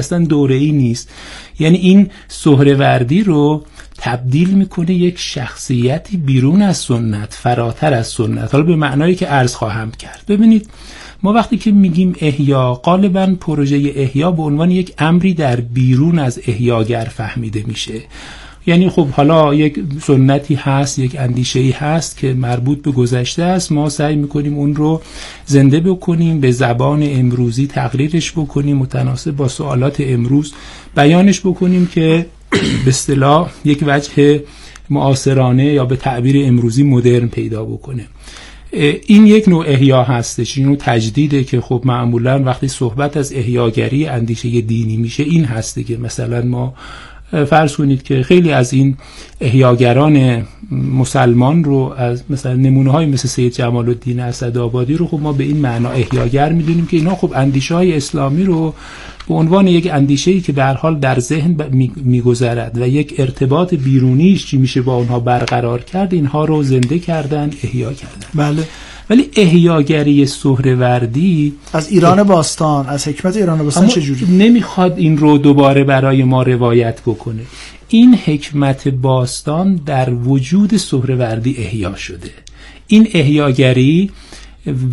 اصلا دوره ای نیست. یعنی این سهروردی رو تبدیل می‌کنه یک شخصیتی بیرون از سنت فراتر از سنت. حالا به معنایی که عرض خواهم کرد. ببینید ما وقتی که میگیم احیا غالبا پروژه احیا به عنوان یک امری در بیرون از احیاگر فهمیده میشه. یعنی خب حالا یک سنتی هست یک اندیشه ای هست که مربوط به گذشته است. ما سعی می‌کنیم اون رو زنده بکنیم به زبان امروزی تقریرش بکنیم متناسب با سوالات امروز بیانش بکنیم که به اصطلاح یک وجه معاصرانه یا به تعبیر امروزی مدرن پیدا بکنه. این یک نوع احیا هستش این نوع تجدیده که خب معمولا وقتی صحبت از احیاگری اندیشه دینی میشه این هسته که مثلا ما فرض کنید که خیلی از این احیاگران مسلمان رو از مثلا نمونه های مثل سید جمال الدین اسدآبادی رو خب ما به این معنا احیاگر می‌دونیم که اینا خب اندیشه های اسلامی رو به عنوان یک اندیشه ای که به حال در ذهن میگذرد و یک ارتباط بیرونیش چی میشه با اونها برقرار کرد اینها رو زنده کردن احیا کردن. بله. ولی احیاگری سهروردی از ایران باستان از حکمت ایران باستان چجوری؟ نمی‌خواد این رو دوباره برای ما روایت بکنه. این حکمت باستان در وجود سهروردی احیا شده. این احیاگری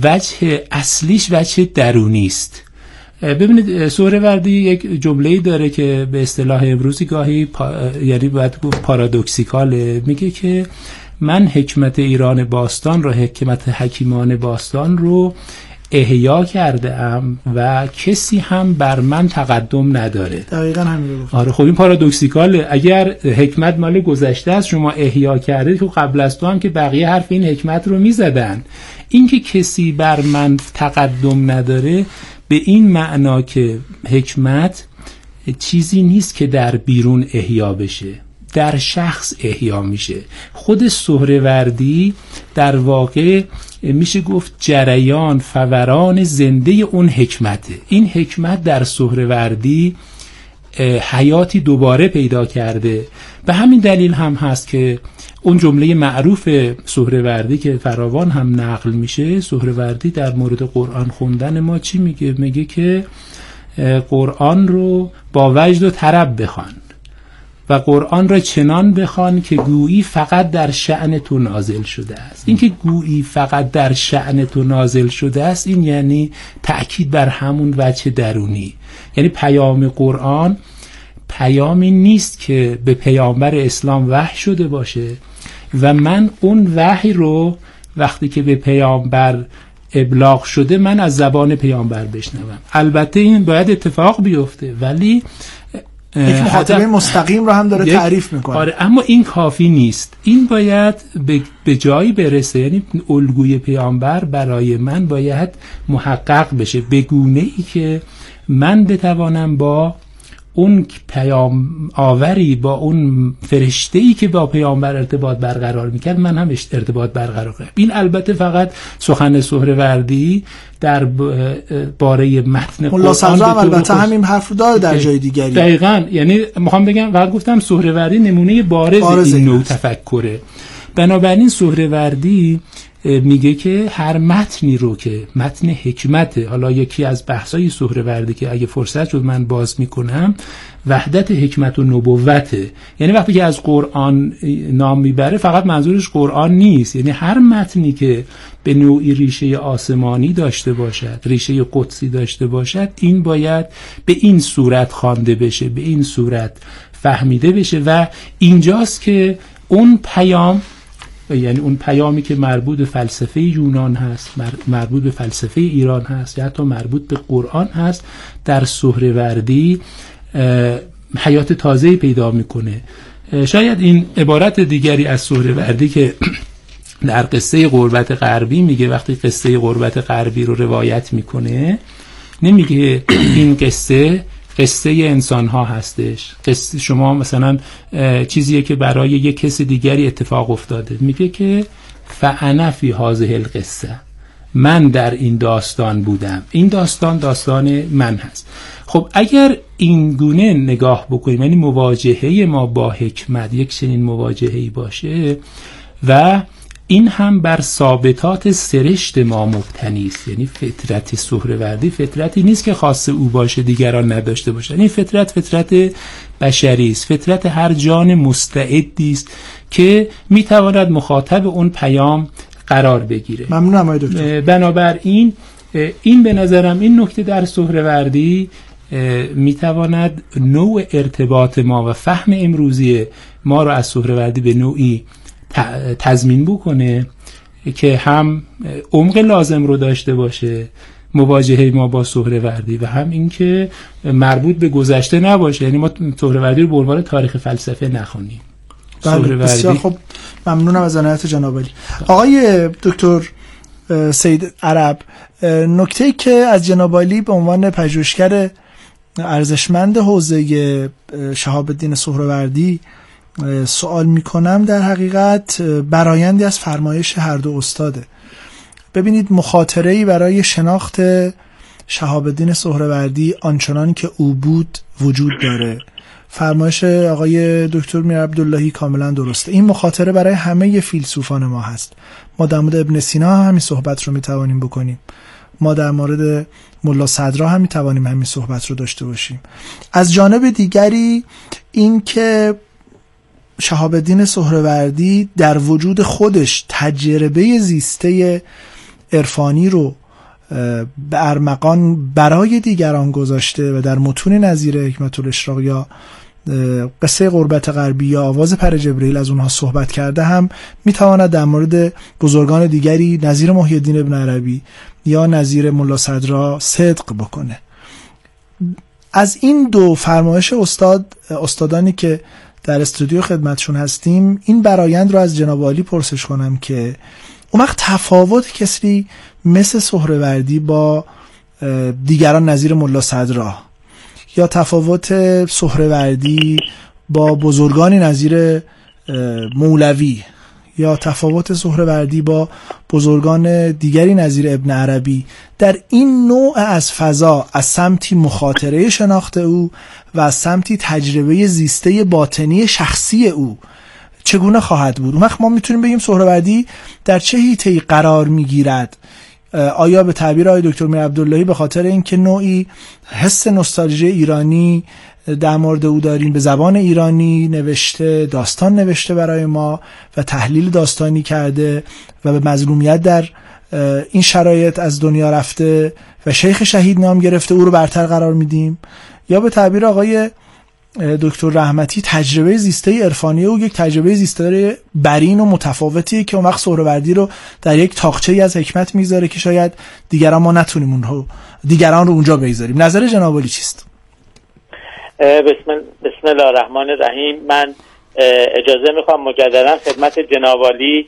وجه اصلیش وجه درونی است. ببینید سهروردی یک جمله داره که به اصطلاح امروزی گاهی پا... یعنی باید گفت پارادوکسیکاله. میگه که من حکمت ایران باستان رو حکمت حکیمان باستان رو احیا کرده ام و کسی هم بر من تقدم نداره. دقیقا همین آره خب این پارادوکسیکاله. اگر حکمت مال گذشته است شما احیا کرده که قبل از تو هم که بقیه حرف این حکمت رو می‌زدن. اینکه کسی بر من تقدم نداره به این معنا که حکمت چیزی نیست که در بیرون احیا بشه. در شخص احیا میشه. خود سهروردی در واقع میشه گفت جریان فوران زنده اون حکمته. این حکمت در سهروردی حیاتی دوباره پیدا کرده. به همین دلیل هم هست که اون جمله معروف سهروردی که فراوان هم نقل میشه سهروردی در مورد قرآن خوندن ما چی میگه؟ میگه که قرآن رو با وجد و طرب بخوان. و قرآن را چنان بخوان که گویی فقط در شعن تو نازل شده است. اینکه گویی فقط در شعن تو نازل شده است این یعنی تأکید بر همون وجه درونی. یعنی پیام قرآن پیامی نیست که به پیامبر اسلام وحی شده باشه و من اون وحی رو وقتی که به پیامبر ابلاغ شده من از زبان پیامبر بشنوم. البته این باید اتفاق بیفته ولی یک مخاطبه مستقیم رو هم داره تعریف می‌کنه. آره اما این کافی نیست. این باید به جایی برسه یعنی الگوی پیامبر برای من باید محقق بشه. به گونه ای که من بتوانم با اون پیام آوری با اون فرشته ای که با پیامبر ارتباط برقرار می‌کرد من هم ارتباط برقرار کنم. این البته فقط سخن سهروردی در باره متن قرآن هم البته همین حرف داره در جای دیگری. دقیقا. یعنی می‌خوام بگم فقط گفتم سهروردی نمونه بارز, بارز این نوع تفکره. بنابراین سهروردی میگه که هر متنی رو که متن حکمته حالا یکی از بحثای سهروردی که اگه فرصت شد من باز می‌کنم وحدت حکمت و نبوته. یعنی وقتی که از قرآن نام می‌بره فقط منظورش قرآن نیست. یعنی هر متنی که به نوعی ریشه آسمانی داشته باشد ریشه قدسی داشته باشد این باید به این صورت خوانده بشه به این صورت فهمیده بشه. و اینجاست که اون پیام یعنی اون پیامی که مربوط به فلسفه یونان هست مربوط به فلسفه ایران هست یا حتی مربوط به قرآن هست در سهروردی حیات تازه پیدا می‌کنه. شاید این عبارت دیگری از سهروردی که در قصه قربت غربی میگه وقتی قصه قربت غربی رو روایت می‌کنه نمیگه این قصه قصه انسان ها هستش. قصه شما مثلا چیزیه که برای یک کس دیگری اتفاق افتاده. میگه که فعنا فی هذه القصه من در این داستان بودم. این داستان داستان من هست. خب اگر این گونه نگاه بکنیم یعنی مواجهه ما با حکمت یک چنین مواجهه باشه و این هم بر ثابتات سرشت ما مبتنی است. یعنی فطرت سهروردی فطرتی نیست که خاص او باشه دیگران نداشته باشن. این فطرت فطرت بشری است. فطرت هر جان مستعدی است که می‌تواند مخاطب اون پیام قرار بگیره. ممنونم آقای دکتر. بنابراین این به نظرم این نکته در سهروردی می‌تواند نوع ارتباط ما و فهم امروزی ما رو از سهروردی به نوعی تضمین بکنه که هم عمق لازم رو داشته باشه مواجهه ما با سهروردی و هم اینکه مربوط به گذشته نباشه. یعنی ما سهروردی رو به عنوان تاریخ فلسفه نخونیم. بله بسیار خب ممنونم از عنایت جناب علی. آقای دکتر سید عرب نکته که از جناب علی به عنوان پژوهشگر ارزشمند حوزه شهاب الدین سهروردی سوال می‌کنم در حقیقت برایندی از فرمایش هر دو استاده. ببینید مخاطره ای برای شناخت شهاب الدین سهروردی آنچنانی که او بود وجود داره. فرمایش آقای دکتر میر عبداللهی کاملا درسته. این مخاطره برای همه فیلسوفان ما هست. ما در مورد ابن سینا همین صحبت رو می‌توانیم بکنیم. ما در مورد ملا صدرا هم می‌توانیم همین صحبت رو داشته باشیم. از جانب دیگری این که شهاب الدین سهروردی در وجود خودش تجربه زیسته عرفانی رو به ارمقان برای دیگران گذاشته و در متون نظیر حکمت الاشراق یا قصه قربت غربی یا آواز پر جبریل از اونها صحبت کرده هم می‌تواند در مورد بزرگان دیگری نظیر محی الدین ابن عربی یا نظیر ملا صدرا صدق بکنه. از این دو فرمایش استاد استادانی که در استودیو خدمتشون هستیم. این برایند رو از جناب عالی پرسش کنم که اون وقت تفاوت کسی مثل سهروردی با دیگران نظیر ملا صدرا یا تفاوت سهروردی با بزرگانی نظیر مولوی یا تفاوت سهروردی با بزرگان دیگری نظیر ابن عربی در این نوع از فضا از سمتی مخاطره شناخت او و از سمتی تجربه زیسته باطنی شخصی او چگونه خواهد بود؟ اون وقت ما می‌تونیم بگیم سهروردی در چه هیته قرار می‌گیرد؟ آیا به تعبیر آقای دکتر میر عبداللهی به خاطر اینکه نوعی حس نوستالژی ایرانی در مورد او داریم به زبان ایرانی نوشته داستان نوشته برای ما و تحلیل داستانی کرده و به مظلومیت در این شرایط از دنیا رفته و شیخ شهید نام گرفته او رو برتر قرار میدیم؟ یا به تعبیر آقای دکتر رحمتی تجربه زیسته عرفانی او یک تجربه زیسته برین و متفاوتیه که اون وقت سهروردی رو در یک تاقچه از حکمت می‌ذاره که شاید دیگران ما نتونیم اون رو دیگران رو اونجا بذاریم نظر جناب چیست؟ بسم, بسم الله الرحمن الرحیم. من اجازه می‌خوام مجددا خدمت جنابالی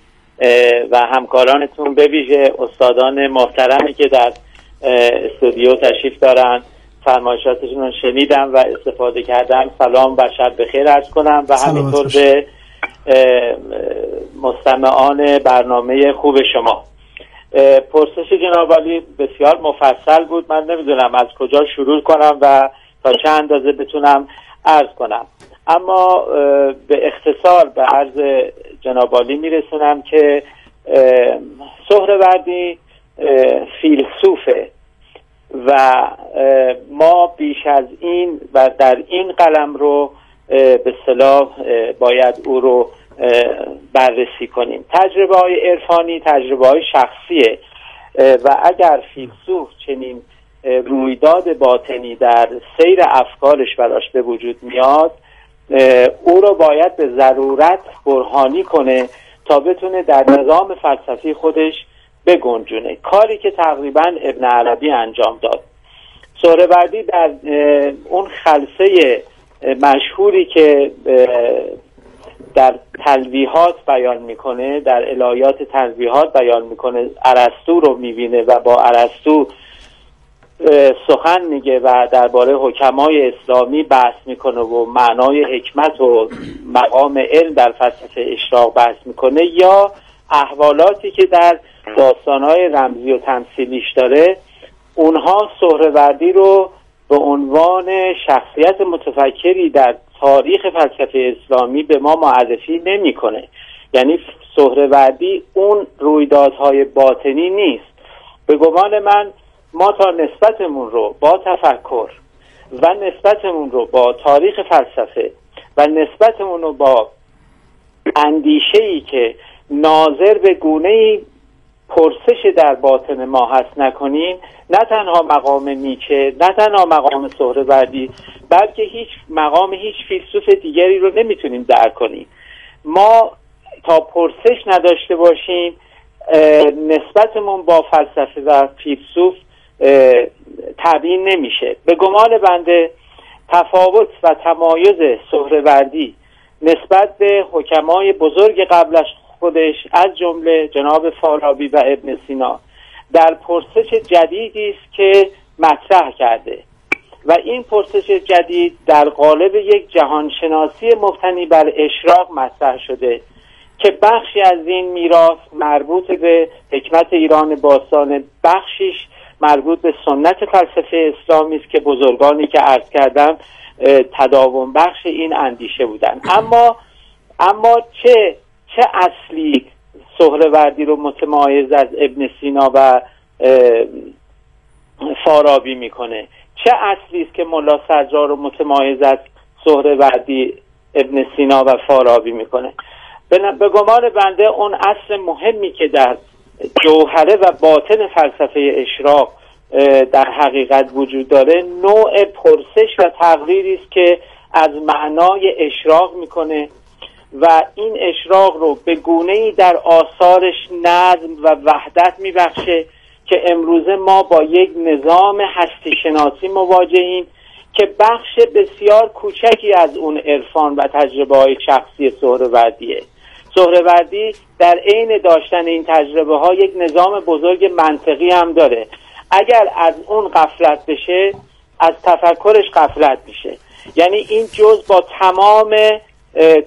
و همکارانتون به ویژه استادان محترمی که در استودیو تشریف دارن. فرمایشاتشون رو شنیدم و استفاده کردم. سلام و شب بخیر ارز کنم. و همینطور به مستمعان برنامه خوب شما. پرسش جنابالی بسیار مفصل بود. من نمی‌دونم از کجا شروع کنم و تا چه اندازه بتونم عرض کنم. اما به اختصار به عرض جنابالی میرسونم که سهروردی فیلسوفه و ما بیش از این و در این قلم رو به صلاح باید او رو بررسی کنیم. تجربه های عرفانی تجربه های شخصیه و اگر فیلسوف چنین رویداد باطنی در سیر افکارش براش به وجود میاد او رو باید به ضرورت برهانی کنه تا بتونه در نظام فلسفی خودش بگنجونه کاری که تقریبا ابن عربی انجام داد. سهروردی در اون خلصه مشهوری که در تلویحات بیان می‌کنه در الهیات تلویحات بیان می‌کنه ارسطو رو می‌بینه و با ارسطو سخن میگه و درباره حکمای اسلامی بحث می‌کنه و معنای حکمت و مقام علم در فلسفه اشراق بحث می‌کنه یا احوالاتی که در داستانهای رمزی و تمثیلیش داره اونها سهروردی رو به عنوان شخصیت متفکری در تاریخ فلسفه اسلامی به ما معرفی نمی‌کنه. یعنی سهروردی اون رویدادهای باطنی نیست. به گمان من ما تا نسبتمون رو با تفکر و نسبتمون رو با تاریخ فلسفه و نسبتمون رو با اندیشه ای که ناظر به گونه پرسش در باطن ما هست نکنیم نه تنها مقام نیچه نه تنها مقام سهروردی بلکه هیچ مقام هیچ فیلسوف دیگری رو نمی‌تونیم درک کنیم. ما تا پرسش نداشته باشیم نسبتمون با فلسفه و فیلسوف تبیین نمیشه. به گمان بنده تفاوت و تمایز سهروردی نسبت به حکمای بزرگ قبلش خودش از جمله جناب فارابی و ابن سینا در پرسش جدیدی است که مطرح کرده و این پرسش جدید در قالب یک جهانشناسی مبتنی بر اشراق مطرح شده که بخشی از این میراث مربوط به حکمت ایران باستان بخشیش مربوط به سنت فلسفه اسلامی است که بزرگانی که عرض کردم تداوم بخش این اندیشه بودن. اما اما چه چه اصلی سهروردی رو متمایز از ابن سینا و فارابی می‌کنه؟ چه اصلی است که ملا سجار رو متمایز از سهروردی ابن سینا و فارابی می‌کنه؟ به گمان بنده اون اصل مهمی که در جوهره و باطن فلسفه اشراق در حقیقت وجود داره نوع پرسش و تقریری است که از معنای اشراق می‌کنه. و این اشراق رو به گونه ای در آثارش نظم و وحدت میبخشه که امروزه ما با یک نظام هستی شناسی مواجهیم که بخش بسیار کوچکی از اون عرفان و تجربه های شخصی سهروردیه. سهروردی در عین داشتن این تجربه ها یک نظام بزرگ منطقی هم داره. اگر از اون قفلت بشه از تفکرش قفلت میشه. یعنی این جز با تمام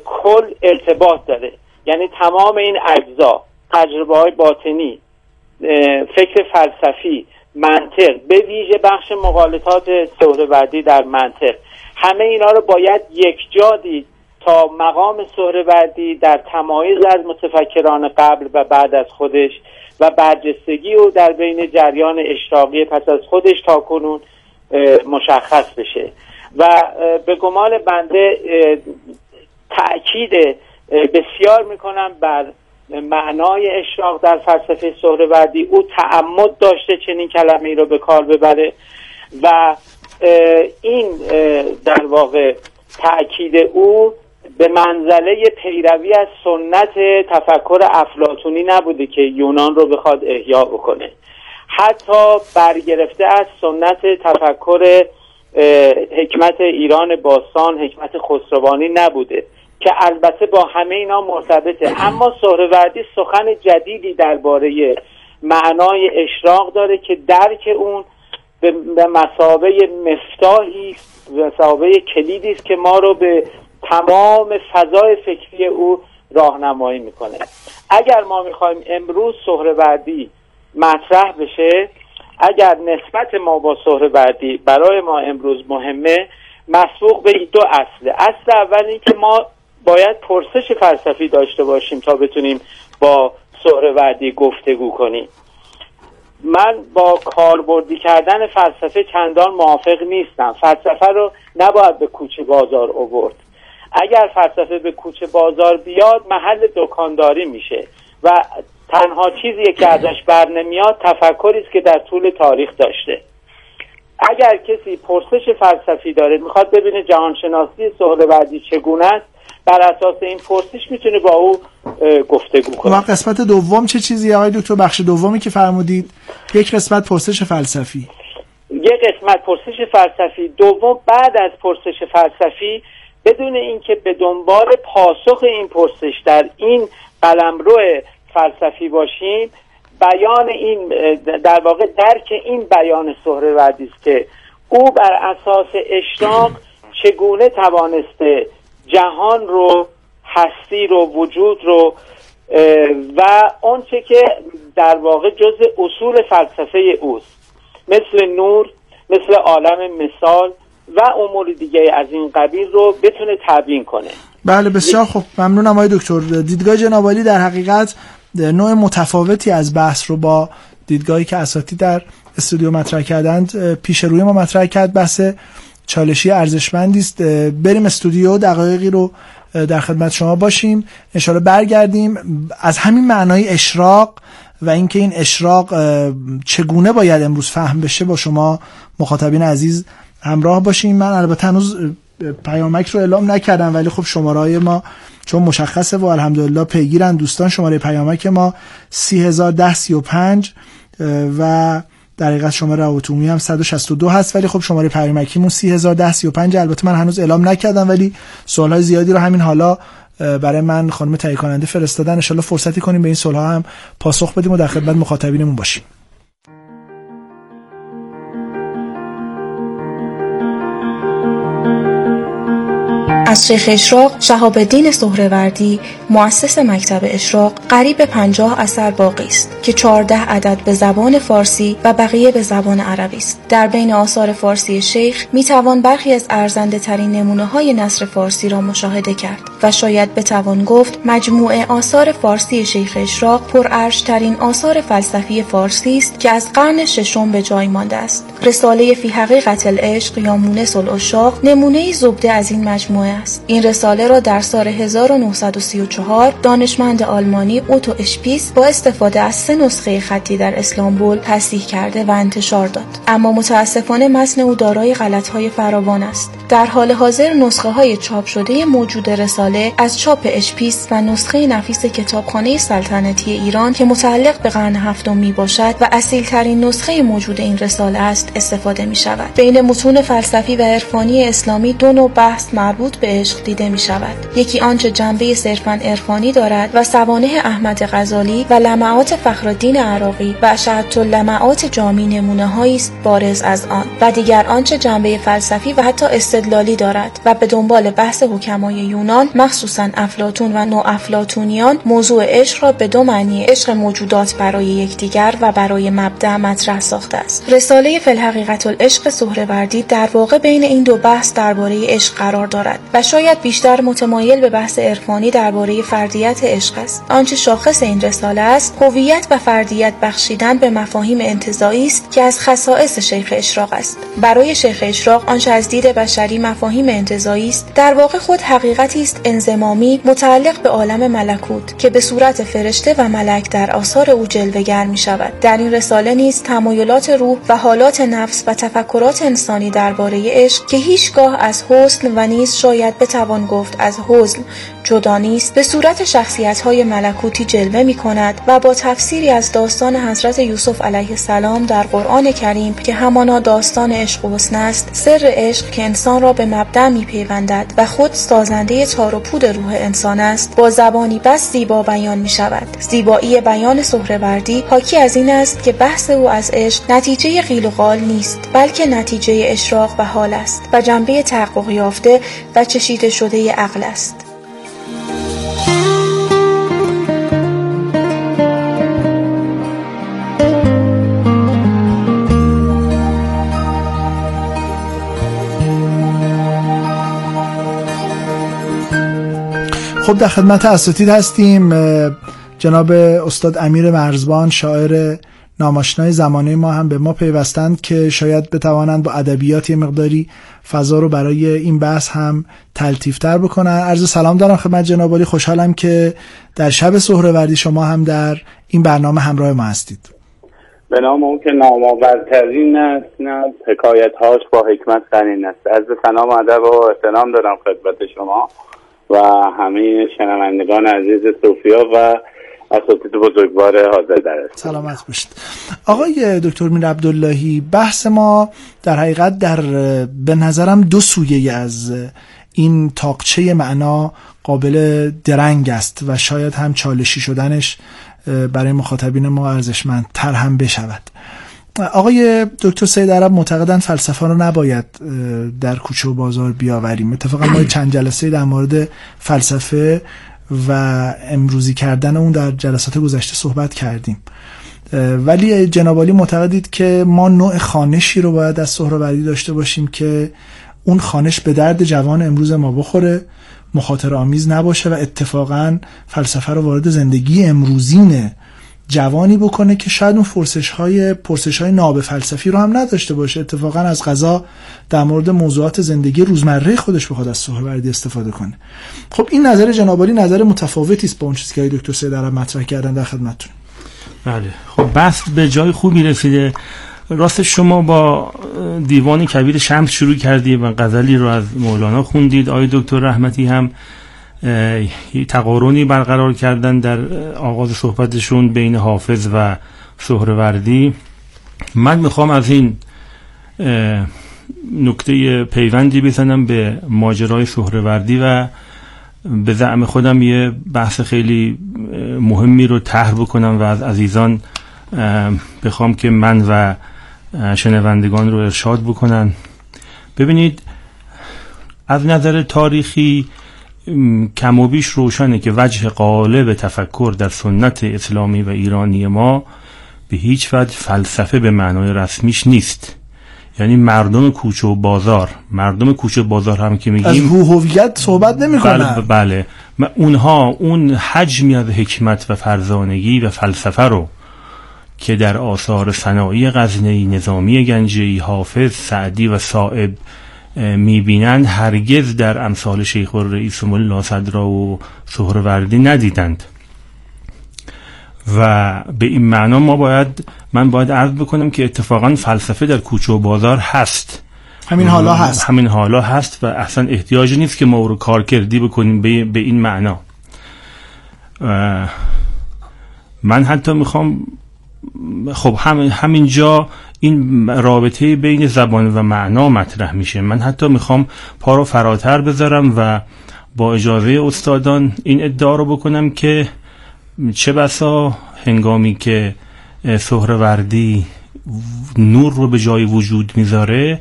کل ارتباط داره. یعنی تمام این اجزا تجربه های باطنی فکر فلسفی منطق به ویژه بخش مقالطات سهروردی در منطق. همه اینا رو باید یک جا دید تا مقام سهروردی در تمایز از متفکران قبل و بعد از خودش و برجستگی او در بین جریان اشراقی پس از خودش تا کنون مشخص بشه. و به گمان بنده تأکید بسیار می‌کنم بر معنای اشراق در فلسفه سهروردی. او تعمد داشته چنین کلمه ای رو به کار ببره و این در واقع تأکید او به منزله پیروی از سنت تفکر افلاتونی نبوده که یونان رو بخواد احیا بکنه. حتی برگرفته از سنت تفکر حکمت ایران باستان حکمت خسروانی نبوده. که البته با همه اینا مرتبطه. اما سهروردی سخن جدیدی درباره معنای اشراق داره که درک اون به مسابه مفتاحی مسابه کلیدی است که ما رو به تمام فضای فکری او راهنمایی می‌کنه. اگر ما می‌خوایم امروز سهروردی مطرح بشه اگر نسبت ما با سهروردی برای ما امروز مهمه مسبوق به دو اصله. اصل اول این که ما باید پرسش فلسفی داشته باشیم تا بتونیم با سهروردی گفتگو کنیم. من با کاربردی کردن فلسفه چندان موافق نیستم. فلسفه رو نباید به کوچه بازار اوورد اگر فلسفه به کوچه بازار بیاد محل دکانداری میشه و تنها چیزی که ازش بر نمیاد تفکری است که در طول تاریخ داشته. اگر کسی پرسش فلسفی داره می‌خواد ببینه جهانشناسی سهروردی چگونه است. بر اساس این پرسش می‌تونه با او گفتگو کنه. قسمت دوم چه چیزی؟ آقای دکتر بخش دومی که فرمودید یک قسمت پرسش فلسفی. یک قسمت پرسش فلسفی. دوم بعد از پرسش فلسفی بدون اینکه به دنبال پاسخ این پرسش در این قلمرو فلسفی باشیم بیان این در واقع درک این بیان سهروردی است که او بر اساس اشراق چگونه توانسته جهان رو هستی رو وجود رو و آنچه که در واقع جز اصول فلسفه اوست. مثل نور مثل عالم مثال و امور دیگه از این قبیل رو بتونه تبیین کنه. بله بسیار خوب. ممنونم آقای دکتر. دیدگاه جنابالی در حقیقت نوع متفاوتی از بحث رو با دیدگاهی که اساتی در استودیو مطرح کردند پیش روی ما مطرح کرد. بحث چالشی ارزشمندی است. بریم استودیو دقایقی رو در خدمت شما باشیم. انشاءالله برگردیم. از همین معنای اشراق و اینکه این اشراق چگونه باید امروز فهم بشه با شما مخاطبین عزیز همراه باشیم. من البته هنوز پیامک رو اعلام نکردم ولی خب شماره ما چون مشخصه و الحمدلله پیگیرن. دوستان شماره پیامک ما 301035 و در حقیقت شماره عمومی هم 162 هست ولی خب شماره پیامکیمون 301035 البته من هنوز اعلام نکردم ولی سوالای زیادی رو همین حالا برای من خانم تهیه کننده فرستادن. ان فرصتی کنیم به این سوالها هم پاسخ بدیم و در خدمت مخاطبینمون باشیم. از شیخ اشراق شهاب الدین سهروردی مؤسس مکتب اشراق قریب به پنجاه اثر باقی است که چهارده عدد به زبان فارسی و بقیه به زبان عربی است. در بین آثار فارسی شیخ می توان برخی از ارزنده ترین نمونه های نصر فارسی را مشاهده کرد و شاید بتوان گفت مجموعه آثار فارسی شیخ اشراق پر ترین آثار فلسفی فارسی است که از قرن ششم به جای مانده است. رساله فی حقیقت العشق یا مونس الاشاق نمونه زبده از این مجموعه این رساله را در سال 1934 دانشمند آلمانی اوتو اشپیس با استفاده از سه نسخه خطی در اسلامبول تصحیح کرده و انتشار داد. اما متاسفانه متن او دارای غلطهای فراوان است. در حال حاضر نسخه های چاپ شده موجود رساله از چاپ اشپیس و نسخه نفیس کتابخانه سلطنتی ایران که متعلق به قرن هفتم می باشد و اصیل ترین نسخه موجود این رساله است استفاده می شود بین متون فلسفی و عرفانی اسلامی دو نوع بحث مربوط به عشق دیده می شود یکی آنچه جنبه صرفا عرفانی دارد و سوانه احمد غزالی و لمعات فخرالدین عراقی و اشعت لمعات جامی نمونه است بارز از آن. و دیگر آنچه جنبه فلسفی و حتی استدلالی دارد و به دنبال بحث حکمای یونان مخصوصا افلاتون و نو افلاتونیان موضوع عشق را به دو معنی عشق موجودات برای یکدیگر و برای مبدع مطرح ساخته است. رساله فی حقیقة العشق سهروردی در واقع بین این دو بحث درباره عشق قرار دارد و شاید بیشتر متمایل به بحث عرفانی درباره فردیت عشق است. آنچه شاخص این رساله است هویت و فردیت بخشیدن به مفاهیم انتزاعی است که از خصائص شیخ اشراق است. برای شیخ اشراق آنچه از دید بشری مفاهیم انتزاعی است در واقع خود حقیقتی است انضمامی متعلق به عالم ملکوت که به صورت فرشته و ملک در آثار او جلوه‌گر می شود در این رساله نیز تمایلات روح و حالات نفس و تفکرات انسانی درباره عشق که هیچگاه از حسن و نیز شاید بتوان گفت از حزن جدا نیست به صورت شخصیت های ملکوتی جلوه می کند و با تفسیری از داستان حضرت یوسف علیه السلام در قرآن کریم که همانا داستان عشق و است سر عشق که انسان را به مبدع می پیوندد و خود سازنده تار و پود روح انسان است با زبانی بس زیبا بیان می شود زیبایی بیان سهروردی حاکی از این است که بحث او از عشق نتیجه قیل و قال نیست بلکه نتیجه اشراق و حال است و جنبه تحقق یافته و چشیده شده عقل است. خب در خدمت اساتید هستیم جناب استاد امیر مرزبان شاعر ناماشنای زمانه ما هم به ما پیوستند که شاید بتوانند با ادبیات یه مقداری فضا رو برای این بحث هم تلتیفتر بکنن. عرض سلام دارم خدمت جناب خوشحالم که در شب سهروردی شما هم در این برنامه همراه ما هستید. به نام اون که نامآورترین است نه حکایت هاش با حکمت قرین است. از سلام ادب و احترام دارم خدمت شما و همه شنوندگان عزیز صوفیا و اساتید بزرگوار حاضر در سلامت باشید. آقای دکتر میر عبداللهی بحث ما در حقیقت در به نظرم دو سویه از این تاقچه معنا قابل درنگ است و شاید هم چالشی شدنش برای مخاطبین ما ارزشمند تر هم بشود. آقای دکتر سید عرب معتقدن فلسفه رو نباید در کوچه و بازار بیاوریم. اتفاقا ما چند جلسه در مورد فلسفه و امروزی کردن اون در جلسات گذشته صحبت کردیم. ولی جنابالی معتقدید که ما نوع خانشی رو باید از سهروردی داشته باشیم که اون خانش به درد جوان امروز ما بخوره مخاطر آمیز نباشه و اتفاقا فلسفه رو وارد زندگی امروزین جوانی بکنه که شاید اون فرسش های پرسش های ناب فلسفی رو هم نداشته باشه. اتفاقا از غذا در مورد موضوعات زندگی روزمره خودش بخواد از سهروردی استفاده کنه. خب این نظر جنابالی نظر متفاوتی است با اون چیزی که دکتر سید مطرح کردن در خدمتتون. بله. خب بحث به جای خوبی رسیده. راست شما با دیوان کبیر شمس شروع کردید و غزلی رو از مولانا خوندید. آقای دکتر رحمتی هم تقارنی برقرار کردن در آغاز صحبتشون بین حافظ و سهروردی. من می‌خوام از این نکته پیوندی بزنم به ماجرای سهروردی و به زعم خودم یه بحث خیلی مهمی رو طرح بکنم و از عزیزان بخوام که من و شنوندگان رو ارشاد بکنن. ببینید از نظر تاریخی کم و بیش روشنه که وجه قالب تفکر در سنت اسلامی و ایرانی ما به هیچ وجه فلسفه به معنای رسمیش نیست. یعنی مردم کوچه و بازار مردم کوچه و بازار هم که میگیم از هویت صحبت نمی بله, بله. اونها اون حجمی از حکمت و فرزانگی و فلسفه رو که در آثار صناعی غزنهی نظامی گنجی حافظ سعدی و صائب می‌بینند هرگز در امثال شیخ رئیس الله صدرا و سهروردی ندیدند. و به این معنا ما باید من باید عرض بکنم که اتفاقا فلسفه در کوچه و بازار هست. همین حالا هست. همین حالا هست و اصلا احتیاج نیست که ما رو کارکردی بکنیم به, به این معنا. من حتی می‌خوام خب هم همینجا این رابطه بین زبان و معنا مطرح میشه. من حتی می‌خوام پا رو فراتر بذارم و با اجازه استادان این ادعا رو بکنم که چه بسا هنگامی که سهروردی نور رو به جای وجود می‌ذاره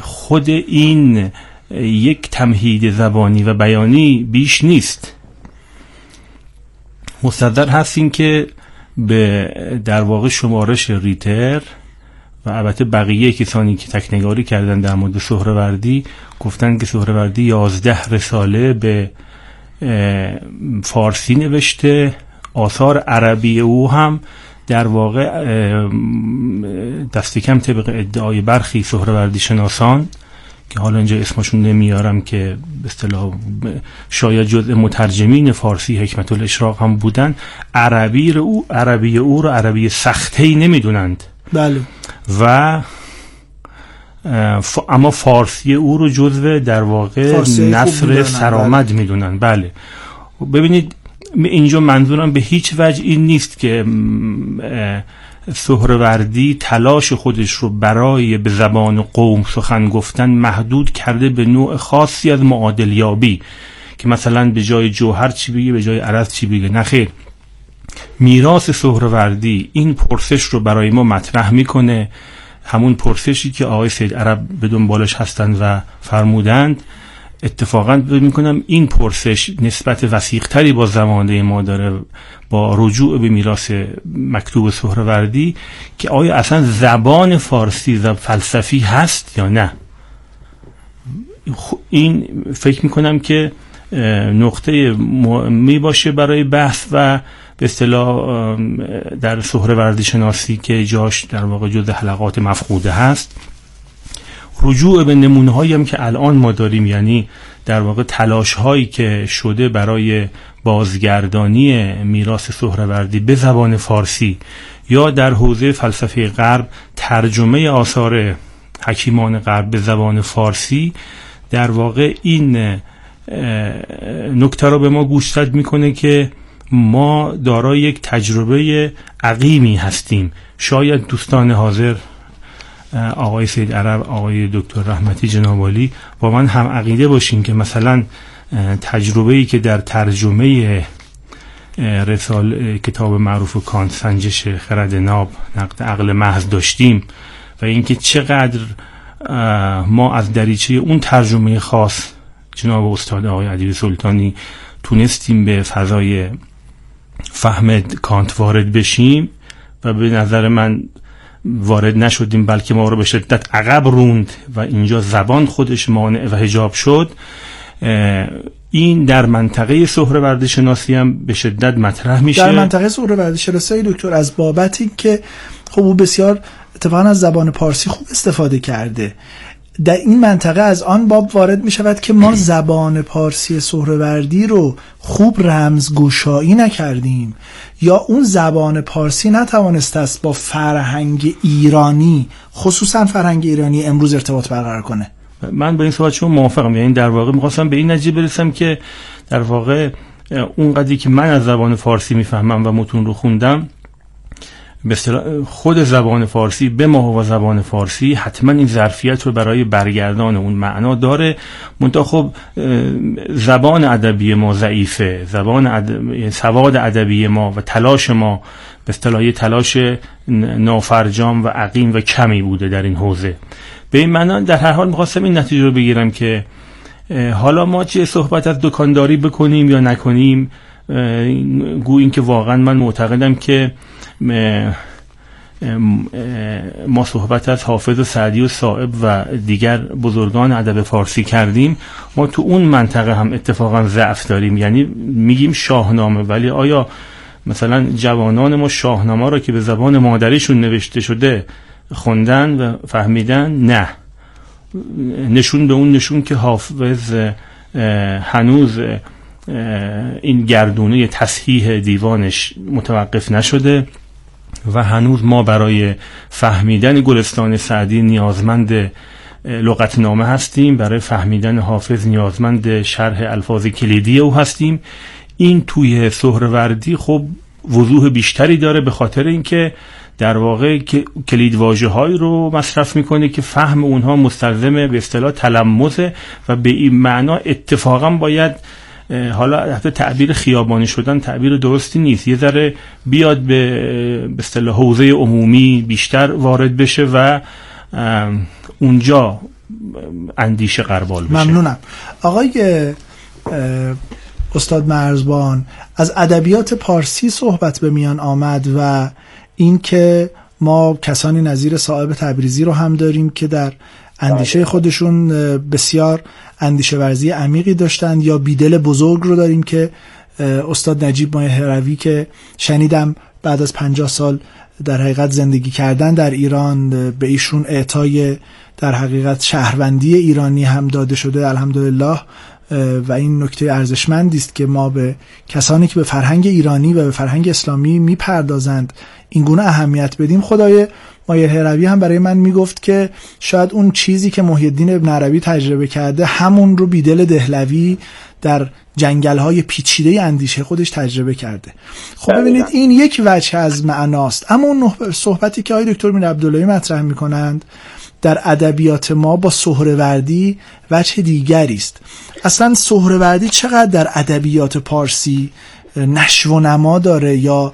خود این یک تمهید زبانی و بیانی بیش نیست. مستدر هست این که به در واقع شمارش ریتر و البته بقیه کسانی که تکنگاری کردن در مورد سهروردی گفتن که سهروردی یازده رساله به فارسی نوشته آثار عربی او هم در واقع دست کم طبق ادعای برخی سهروردی شناسان. که حالا اینجا اسمشون نمیارم که به اصطلاح شاید جزء مترجمین فارسی حکمت الاشراق هم بودن عربی رو او عربی او رو عربی سخته نمی‌دونند. بله. و اما فارسی او رو جزو در واقع نصر سرآمد می‌دونن. بله. ببینید اینجا منظورم به هیچ وجه این نیست که سهروردی تلاش خودش رو برای به زبان قوم سخن گفتن محدود کرده به نوع خاصی از معادلیابی که مثلا به جای جوهر چی بگه به جای عرض چی بگه. نخیر میراث سهروردی این پرسش رو برای ما مطرح می‌کنه. همون پرسشی که آقای سید عرب به دنبالش هستند و فرمودند. اتفاقا می‌کنم این پرسش نسبت وسیقتری با زمانه ما داره با رجوع به میراث مکتوب سهروردی که آیا اصلا زبان فارسی و فلسفی هست یا نه؟ این فکر می‌کنم که نقطه می باشه برای بحث و به اصطلاح در سهروردی شناسی که جاش در واقع جز حلقات مفقوده هست. رجوع به نمونه هایی هم که الان ما داریم یعنی در واقع تلاش هایی که شده برای بازگردانی میراث سهروردی به زبان فارسی یا در حوزه فلسفه غرب ترجمه آثار حکیمان غرب به زبان فارسی در واقع این نکته رو به ما گوشزد می‌کنه که ما دارای یک تجربه عقیمی هستیم. شاید دوستان حاضر آقای سید عرب آقای دکتر رحمتی جنابالی با من هم عقیده باشیم که مثلا تجربه ای که در ترجمه رسال کتاب معروف کانت سنجش خرد ناب نقد عقل محض داشتیم و اینکه چقدر ما از دریچه اون ترجمه خاص جناب استاد آقای عدیل سلطانی تونستیم به فضای فهم کانت وارد بشیم و به نظر من وارد نشدیم بلکه ما رو به شدت عقب روند و اینجا زبان خودش مانع و هجاب شد. این در منطقه سهروردی شناسی هم به شدت مطرح میشه. در منطقه سهروردی شناسی دکتر از بابتی که خب او بسیار اتفاقا از زبان پارسی خوب استفاده کرده. در این منطقه از آن باب وارد می شود که ما زبان پارسی سهروردی رو خوب رمزگشایی نکردیم یا اون زبان پارسی نتوانست است با فرهنگ ایرانی خصوصا فرهنگ ایرانی امروز ارتباط برقرار کنه. من با این صحبت شما موافقم یعنی در واقع می‌خواستم به این نتیجه برسم که در واقع اون قدری که من از زبان فارسی می‌فهمم و متون رو خوندم خود زبان فارسی به ما و زبان فارسی حتما این ظرفیت رو برای برگردان اون معنا داره. منتها خب زبان ادبی ما ضعیفه. زبان سواد ادبی ما و تلاش ما به اصطلاح تلاش نافرجام و عقیم و کمی بوده در این حوزه. به این معنا در هر حال می‌خواستم این نتیجه رو بگیرم که حالا ما چه صحبت از دکانداری بکنیم یا نکنیم گو این که واقعا من معتقدم که ما صحبت از حافظ و سعدی و صاحب و دیگر بزرگان ادب فارسی کردیم. ما تو اون منطقه هم اتفاقا ضعف داریم. یعنی میگیم شاهنامه ولی آیا مثلا جوانان ما شاهنامه را که به زبان مادریشون نوشته شده خوندن و فهمیدن؟ نه. نشون به اون نشون که حافظ هنوز این گردونه تصحیح دیوانش متوقف نشده. و هنوز ما برای فهمیدن گلستان سعدی نیازمند لغتنامه هستیم. برای فهمیدن حافظ نیازمند شرح الفاظ کلیدی او هستیم. این توی سهروردی خب وضوح بیشتری داره به خاطر اینکه در واقع کلید واجه رو مصرف می‌کنه که فهم اونها مستلزم به اصطلاح تلمسه و به این معنا اتفاقا باید حالا حتی تعبیر خیابانی شدن تعبیر درستی نیست. یه ذره بیاد به اصطلاح حوزه عمومی بیشتر وارد بشه و اونجا اندیشه قربال بشه. ممنونم. آقای استاد مرزبان از ادبیات پارسی صحبت به میان آمد و اینکه ما کسانی نظیر صاحب تبریزی رو هم داریم که در اندیشه بله. خودشون بسیار اندیشه ورزی عمیقی داشتند یا بیدل بزرگ رو داریم که استاد نجیب ماه هروی که شنیدم بعد از پنجاه سال در حقیقت زندگی کردن در ایران به ایشون اعطای در حقیقت شهروندی ایرانی هم داده شده. الحمدلله. و این نکته ارزشمندی است که ما به کسانی که به فرهنگ ایرانی و به فرهنگ اسلامی می‌پردازند این گونه اهمیت بدیم. خدای مایر هروی هم برای من می‌گفت که شاید اون چیزی که محی الدین ابن عربی تجربه کرده همون رو بیدل دهلوی در جنگل های پیچیده اندیشه خودش تجربه کرده. خب ببینید این یک وجه از معناست. اما اون صحبتی که آقای دکتر میر عبداللهی مطرح می‌کنند در ادبیات ما با سهروردی وجه دیگری است اصلا سهروردی چقدر در ادبیات پارسی نشو و نما داره یا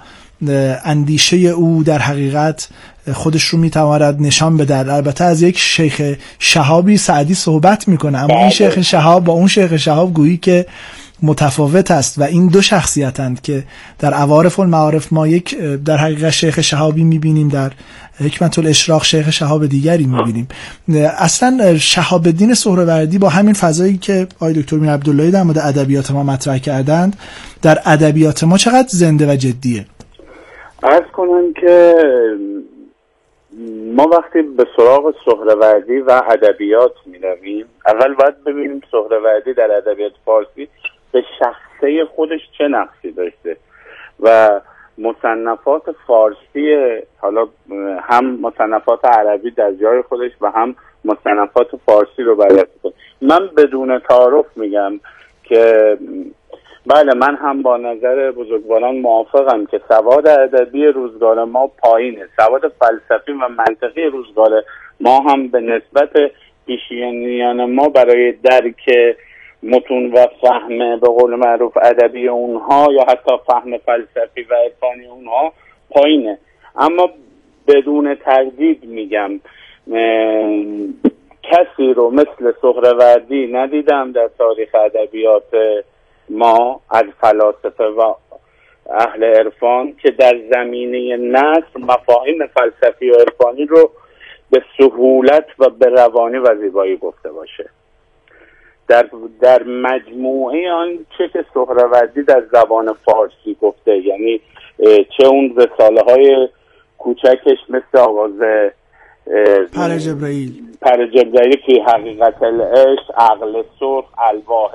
اندیشه او در حقیقت خودش رو می‌تواند نشان بده البته از یک شیخ شهابی سعدی صحبت می‌کنه اما این بله. شیخ شهاب با اون شیخ شهاب گویی که متفاوت است و این دو شخصیتند که در عوارف المعارف ما یک در حقیقت شیخ شهابی می‌بینیم در حکمت الاشراق شیخ شهاب دیگری می‌بینیم. اصلا شهاب الدین سهروردی با همین فضایی که آقای دکتر میر عبداللهی در مورد ادبیات ما مطرح کردند در ادبیات ما چقدر زنده و جدیه؟ ارز کنم که ما وقتی به سراغ سهروردی و ادبیات می رویم اول باید ببینیم سهروردی در ادبیات فارسی به شخصه خودش چه نقشی داشته و مصنفات فارسی حالا هم مصنفات عربی در جای خودش و هم مصنفات فارسی رو بررسی من بدون تعارف میگم که بله من هم با نظر بزرگواران موافقم که سواد ادبی روزگار ما پایینه. سواد فلسفی و منطقی روزگار ما هم به نسبت پیشینیان ما برای درک متون و فهم به قول معروف ادبی اونها یا حتی فهم فلسفی و عرفانی اونها پایینه. اما بدون تردید میگم کسی رو مثل سهروردی ندیدم در تاریخ ادبیات ما از فلاسفه و اهل عرفان که در زمینه نصر مفاهیم فلسفی و عرفانی رو به سهولت و به روانی و زیبایی گفته باشه. در, در مجموعه آن چه که سهروردی در زبان فارسی گفته یعنی چه اون رساله های کوچکش مثل آواز پر جبرائیل پر جبرائیل که حقیقت العشق عقل سرخ الواح